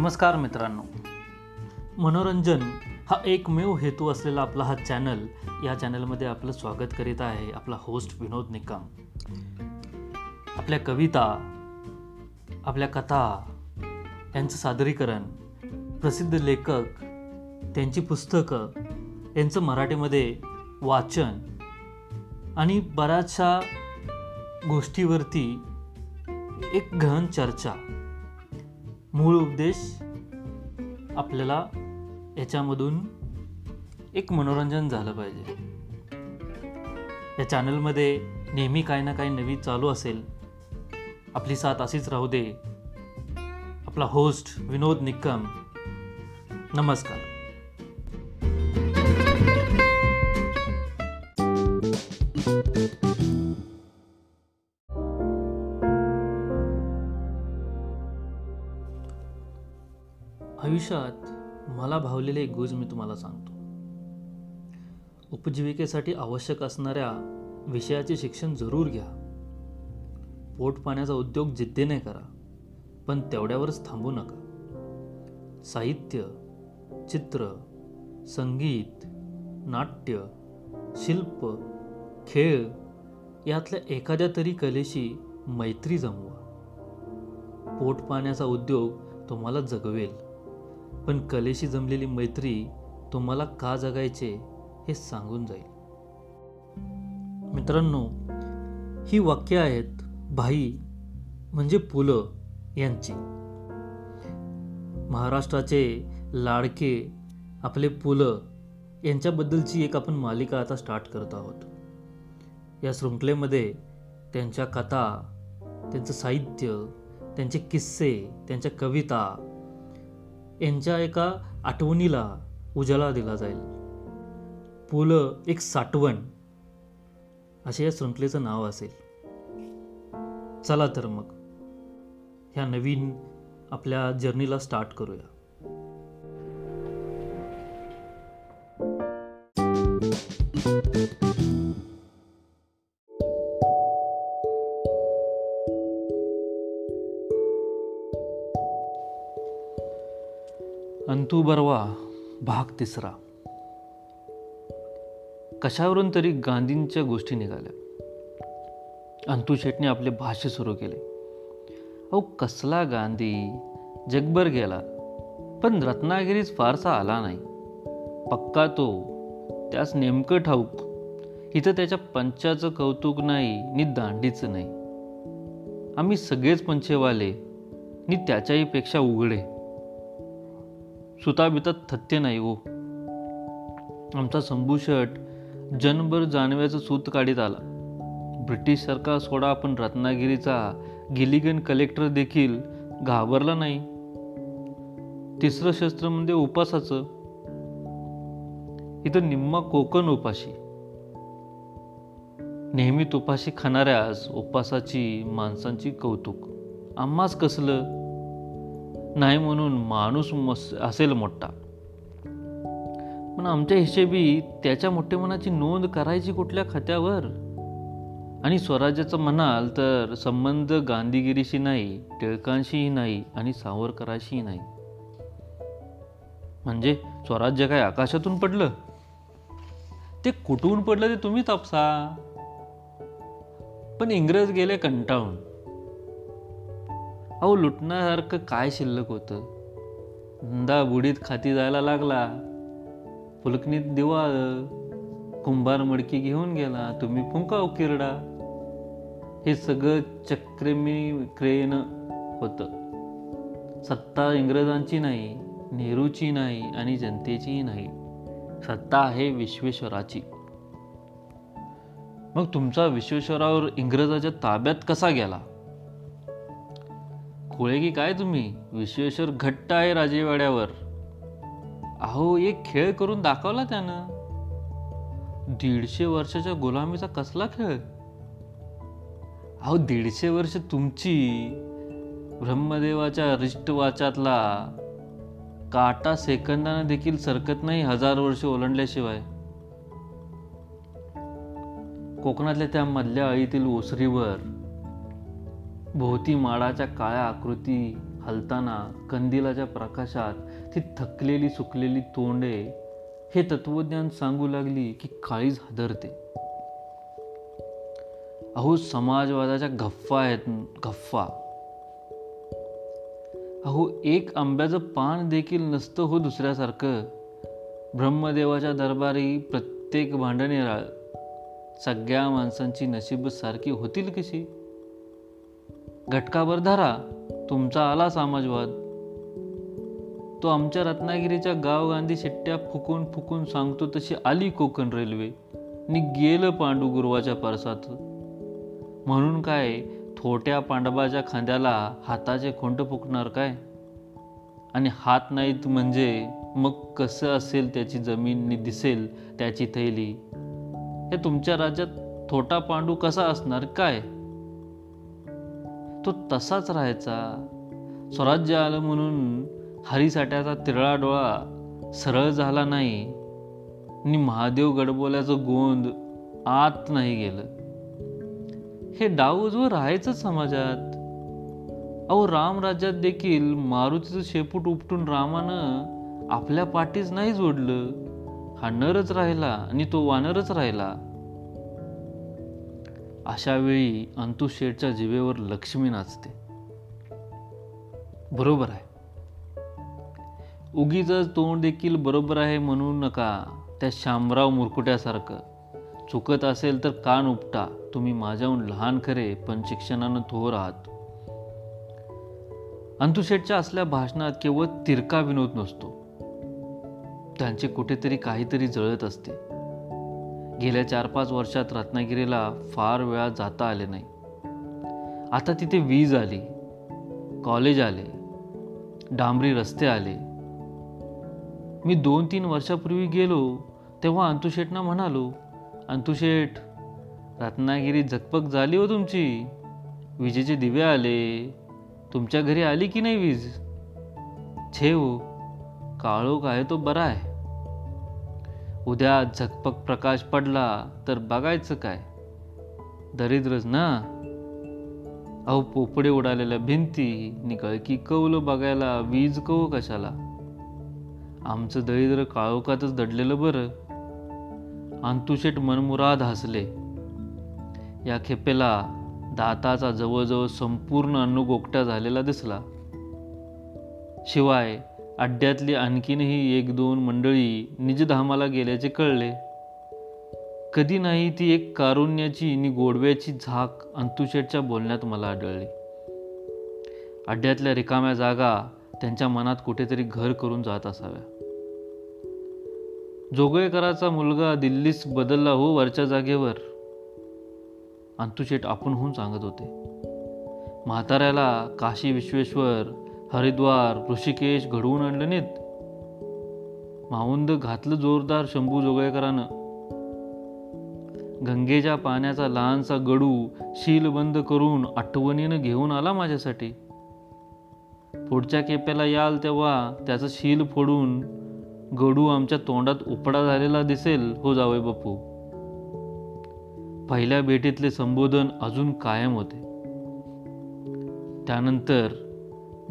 नमस्कार मित्रांनो. मनोरंजन हा एकमेव हेतू असलेला आपला हा चॅनल. या चॅनलमध्ये आपलं स्वागत करीत आहे आपला होस्ट विनोद निकम. आपल्या कविता आपल्या कथा यांचं सादरीकरण प्रसिद्ध लेखक त्यांची पुस्तकं यांचं मराठीमध्ये वाचन आणि बऱ्याचशा गोष्टीवरती एक गहन चर्चा. मूळ उपदेश आपल्याला याच्यामधून एक मनोरंजन झालं पाहिजे. या चॅनलमध्ये नेहमी काही ना काही नवीन चालू असेल आपली साथ अशीच राहू दे. आपला होस्ट विनोद निक्कम नमस्कार. मला गुज मी तुम्हाला सांगतो. उपजीविकेसाठी आवश्यक असणाऱ्या विषयाचे शिक्षण जरूर घ्या. पोट पाण्याचा उद्योग जिद्दीने करा पण तेवढ्यावरच थांबू नका. साहित्य चित्र संगीत नाट्य शिल्प खेळ यातल्या एखाद्या तरी कलेशी मैत्री जमवा. पोट पाण्याचा उद्योग तुम्हाला जगवेल. पण कलेशी जमलेली मैत्री तुम्हाला का जगायचे हे सांगून जाईल. मित्रांनो ही वाक्य आहेत भाई म्हणजे पुलं यांची. महाराष्ट्राचे लाडके आपले पुलं यांच्याबद्दलची एक आपण मालिका आता स्टार्ट करत आहोत. या शृंखलेमध्ये त्यांच्या कथा त्यांचं साहित्य त्यांचे किस्से त्यांच्या कविता यांच्या एका आठवणीला उजाला दिला जाईल. पुलं एक साठवण. असे या शृंखलेचं नाव असेल. चला तर मग ह्या नवीन आपल्या जर्नीला स्टार्ट करूया. बरवा भाग तिसरा. कशावरून तरी गांधींच्या गोष्टी निघाल्या. अंतू शेटने आपले भाष्य सुरू केले. अहो कसला गांधी? जगभर गेला. पण रत्नागिरीच फारसा आला नाही. पक्का तो. त्यास नेमकं ठाऊक. इथं त्याच्या पंचाचं कौतुक नाही नि दांडीचं नाही. आम्ही सगळेच पंचेवाले नि त्याच्याही पेक्षा उघडे. सुताबितात थत्य नाही हो. आमचा संभूषट जनभर जानव्याचं सूत काढीत आला. ब्रिटिश सरकार सोडा पण रत्नागिरीचा गिलिगन कलेक्टर देखील घाबरला नाही. तिसरं शस्त्र म्हणजे उपासाचं. इथं निम्मा कोकण उपाशी. नेहमी तुपाशी खाणाऱ्यास उपासाची माणसांची कौतुक. आम्हाच कसलं? नाही म्हणून माणूस मस असेल मोठा. पण आमच्या हिशेबी त्याच्या मोठेपणाची नोंद करायची कुठल्या खात्यावर? आणि स्वराज्याचं म्हणाल तर संबंध गांधीगिरीशी नाही टिळकांशीही नाही आणि सावरकराशीही नाही. म्हणजे स्वराज्य काय आकाशातून पडलं? ते कुठून पडलं ते तुम्ही तापसा. पण इंग्रज गेले कंटाळून. अहो लुटण्यासारखं काय शिल्लक होतं? धंदा बुडीत खाती जायला लागला. फुलकणीत दिवाळ कुंभार मडकी घेऊन गेला. तुम्ही फुंका हो, किरडा. हे सगळं चक्रमी क्रेन होतं. सत्ता इंग्रजांची नाही नेहरूची नाही आणि जनतेचीही नाही. सत्ता आहे विश्वेश्वराची. मग तुमचा विश्वेश्वरावर इंग्रजाच्या ताब्यात कसा गेला? खोळे की काय तुम्ही? विश्वेश्वर घट्ट आहे राजेवाड्यावर. अहो एक खेळ करून दाखवला त्यानं. दीडशे वर्षाच्या गुलामीचा कसला खेळ? अहो दीडशे वर्ष तुमची ब्रह्मदेवाच्या रिष्टवाचातला काटा सेकंदानं देखील सरकत नाही हजार वर्ष ओलांडल्याशिवाय. कोकणातल्या त्या मधल्या अळीतील ओसरीवर भोवती माडाच्या काळ्या आकृती हलताना कंदिलाच्या प्रकाशात ती थकलेली सुकलेली तोंडे हे तत्वज्ञान सांगू लागली की काळीज हादरते. अहो समाजवादाच्या गफ्फा आहेत गफ्फा. अहो एक आंब्याचं पान देखील नसतं हो दुसऱ्यासारखं. ब्रह्मदेवाच्या दरबारी प्रत्येक भांडणे राळ सगळ्या माणसांची नशीब सारखी होतील कशी? घटकाभर धरा. तुमचा आला समाजवाद. तो आमच्या रत्नागिरीच्या गाव गांधी शिट्ट्या फुकून फुकून सांगतो तशी आली कोकण रेल्वे. नि गेलं पांडू गुरुवाच्या परसात. म्हणून काय थोट्या पांडवाच्या खांद्याला हाताचे खोंट फुकणार काय? आणि हात नाहीत म्हणजे मग कसं असेल त्याची जमीन दिसेल त्याची थैली? हे तुमच्या राज्यात थोटा पांडू कसा असणार काय? तो तसाच राहायचा. स्वराज्य आलं म्हणून हरिसाट्याचा तिरळा डोळा सरळ झाला नाही. आणि महादेव गडबोल्याचं गोंद आत नाही गेलं. हे डाव उजवं राहायचं समाजात. अहो रामराज्यात देखील मारुतीचं शेपूट उपटून रामानं आपल्या पाठीच नाही जोडलं. हा नरच राहिला आणि तो वानरच राहिला. अशावेळी अंतुशेठच्या जिवेवर लक्ष्मी नाचते. बरोबर आहे. उगीच तोंड देखील बरोबर आहे म्हणू नका त्या शामराव मुरकुट्यासारखं. चुकत असेल तर कान उपटा तुम्ही माझ्याहून लहान खरे पण शिक्षणानं थोर आहात. अंतुशेठच्या असल्या भाषणात केवळ तिरका विनोद नसतो. त्यांचे कुठेतरी काहीतरी जळत असते. गेल्या चार पाच वर्षात रत्नागिरीला फार वेळा जाता आले नाही. आता तिथे वीज आली कॉलेज आले डांबरी रस्ते आले. मी दोन तीन वर्षापूर्वी गेलो तेव्हा अंतुशेठना म्हणालो अंतुशेठ रत्नागिरी झकपक झाली हो तुमची. विजेचे दिवे आले. तुमच्या घरी आली की नाही वीज? छे हो. काळोख आहे तो बरा आहे. उद्या झकपक प्रकाश पडला तर बघायचं काय? दरिद्रच ना? अहो पोपडे उडालेल्या भिंती निकळकी कौलं बघायला वीज कव कशाला? आमचं दरिद्र काळोखातच दडलेलं बरं. अंतुशेट मनमुराद हसले. या खेपेला दाताचा जवळजवळ संपूर्ण अन्नगोकट्या झालेला दिसला. शिवाय अड्ड्यातली आणखीनही एक दोन मंडळी निजधामाला गेल्याचे कळले. कधी नाही ती एक कारुण्याची आणि गोडव्याची झाक अंतुशेटच्या बोलण्यात मला आढळली. अड्ड्यातल्या रिकाम्या जागा त्यांच्या मनात कुठेतरी घर करून जात असाव्या. जोगळेकराचा मुलगा दिल्लीस बदलला हो वरच्या जागेवर अंतुशेट आपण होऊन सांगत होते. म्हाताऱ्याला काशी विश्वेश्वर हरिद्वार ऋषिकेश घडवून आणलं नाहीत. माऊंद घातलं जोरदार शंभू जोगळेकरानं. गंगेच्या पाण्याचा लहानसा गडू शील बंद करून आठवणीनं घेऊन आला माझ्यासाठी. पुढच्या केप्याला याल तेव्हा त्याचं शील फोडून गडू आमच्या तोंडात उपडा झालेला दिसेल. हो जावे बापू. पहिल्या भेटीतले संबोधन अजून कायम होते. त्यानंतर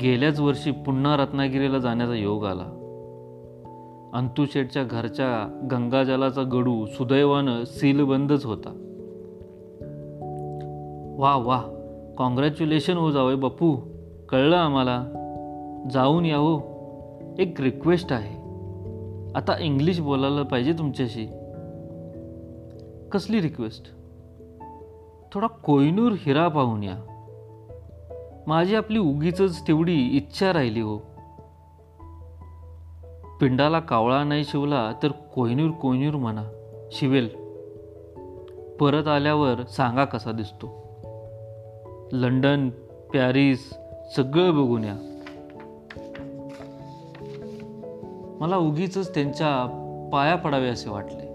गेल्याच वर्षी पुन्हा रत्नागिरीला जाण्याचा योग आला. अंतुशेठच्या घरच्या गंगाजलाचा गडू सुदैवानं सीलबंदच होता. वा वा कॉंग्रॅच्युलेशन हो जावय बापू कळलं आम्हाला. जाऊन या हो. एक रिक्वेस्ट आहे. आता इंग्लिश बोलायला पाहिजे तुमच्याशी. कसली रिक्वेस्ट थोडा कोयनूर हिरा पाहून या. माझी आपली उगीच तेवढी इच्छा राहिली हो. पिंडाला कावळा नाही शिवला तर कोहिनूर कोहिनूर म्हणा शिवेल. परत आल्यावर सांगा कसा दिसतो. लंडन पॅरिस सगळं बघून या. मला उगीच त्यांच्या पाया पडावे असे वाटले.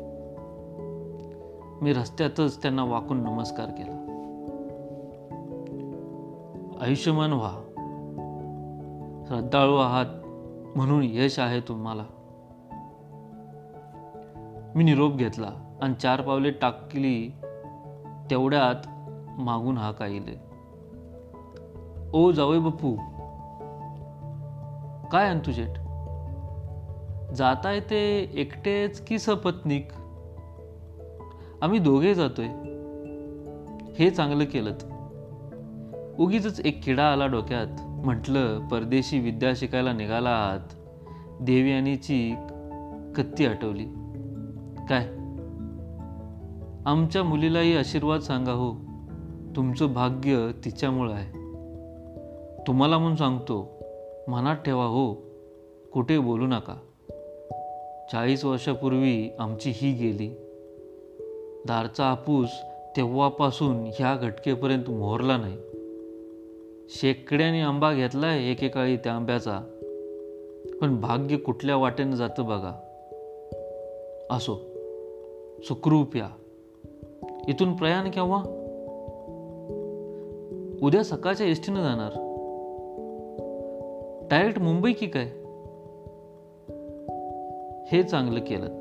मी रस्त्यातच त्यांना वाकून नमस्कार केला. आयुष्यमान व्हा. श्रद्धाळू आहात म्हणून यश आहे तुम्हाला. मी निरोप घेतला आणि चार पावले टाकली तेवढ्यात मागून हा काहिले ओ जावई बापू काय अंतुशेट जाताय ते एकटेच की सपत्नीक? आम्ही दोघे जातोय. हे चांगलं केलं उगीच एक किडा आला डोक्यात. म्हटलं परदेशी विद्या शिकायला निघाला आहात देवी कत्ती आठवली. काय? आमच्या मुलीलाही आशीर्वाद सांगा हो. तुमचं भाग्य तिच्यामुळं आहे. तुम्हाला म्हणून सांगतो मनात ठेवा हो. कुठे बोलू नका. चाळीस वर्षापूर्वी आमची ही गेली. दारचा हापूस तेव्हापासून ह्या घटकेपर्यंत मोहरला नाही. शेकड्याने आंबा घेतलाय एकेकाळी त्या आंब्याचा. पण भाग्य कुठल्या वाटेनं जातं बघा. असो सुखरूप या. इथून प्रयाण केव्हा? उद्या सकाळच्या एस टीनं जाणार. डायरेक्ट मुंबई की काय? हे चांगलं केलं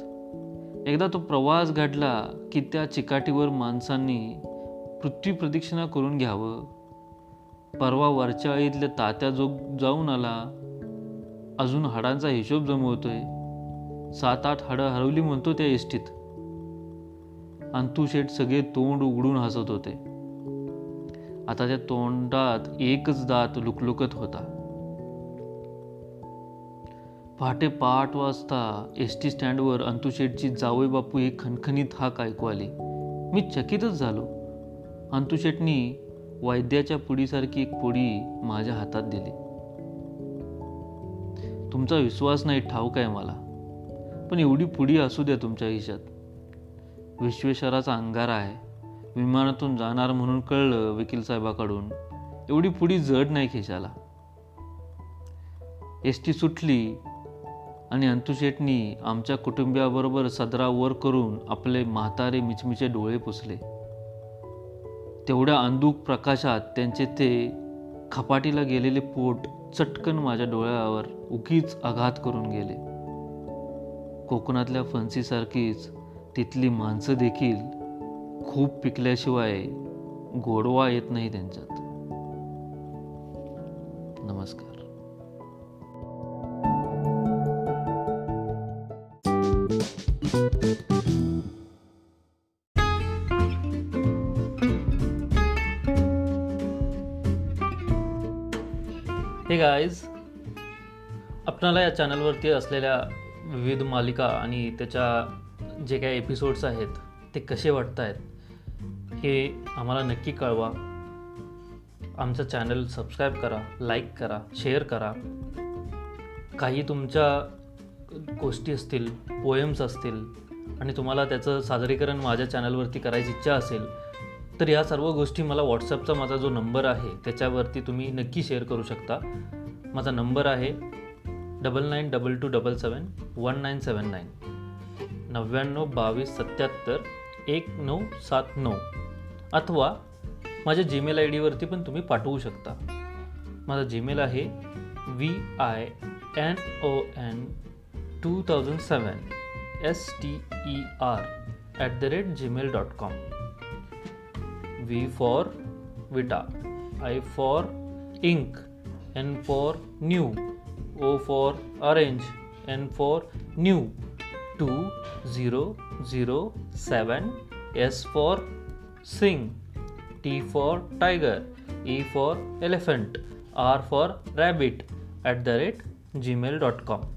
एकदा तो प्रवास घडला की त्या चिकाटीवर माणसांनी पृथ्वी प्रदक्षिणा करून घ्यावं. परवा वरच्या तात्या जो जाऊन आला. अजून हाडांचा हिशोब जमवतोय. सात आठ हाडं हरवली म्हणतो त्या एसटीत अंतू शेठ सगळे तोंड उघडून हसत होते. आता त्या तोंडात एकच दात लुकलुकत होता. पहाटे पाठ वाजता एस टी स्टँडवर अंतुशेठची जावई बापू एक खणखणीत हाक ऐकू आली. मी चकितच झालो. अंतुशेठनी वैद्याच्या पुडीसारखी एक पुडी माझ्या हातात दिली. तुमचा विश्वास नाही ठाऊक आहे मला. पण एवढी पुडी असू द्या तुमच्या हिशात विश्वेश्वराचा अंगारा आहे. विमानातून जाणार म्हणून कळलं वकील साहेबाकडून. एवढी पुढी जड नाही खिशाला. एस टी सुटली आणि अंतुशेटनी आमच्या कुटुंबियाबरोबर सदरा वर करून आपले म्हातारे मिचमिचे डोळे पुसले. तेवढ्या अंधूक प्रकाशात त्यांचे ते खपाटीला गेलेले पोट चटकन माझ्या डोळ्यावर उगीच आघात करून गेले. कोकणातल्या फणसीसारखीच तिथली माणसं देखील खूप पिकल्याशिवाय गोडवा येत नाही त्यांच्यात. आपणाला या चॅनलवरती असलेल्या विविध मालिका आणि त्याच्या जे काही एपिसोड्स आहेत ते कसे वाटत आहेत हे आम्हाला नक्की कळवा. आमचं चॅनल सबस्क्राईब करा लाईक करा शेअर करा. काही तुमच्या गोष्टी असतील पोएम्स असतील आणि तुम्हाला त्याचं सादरीकरण माझ्या चॅनलवरती करायची इच्छा असेल तर या सर्व गोष्टी मला व्हॉट्सअपचा माझा जो नंबर आहे त्याच्यावरती तुम्ही नक्की शेअर करू शकता. माझा नंबर आहे double nine double two double seven one nine seven nine नव्याण्णव बावीस सत्याहत्तर एक नऊ सात नऊ. अथवा माझ्या जीमेल आय डीवरती पण तुम्ही पाठवू शकता. माझा जीमेल आहे V I N O N two thousand seven S T E R at the rate Gmail dot com V for Vita I for ink N for new O for orange, N for new, 2007, S for sing, T for tiger, E for elephant, R for rabbit. At the rate gmail.com.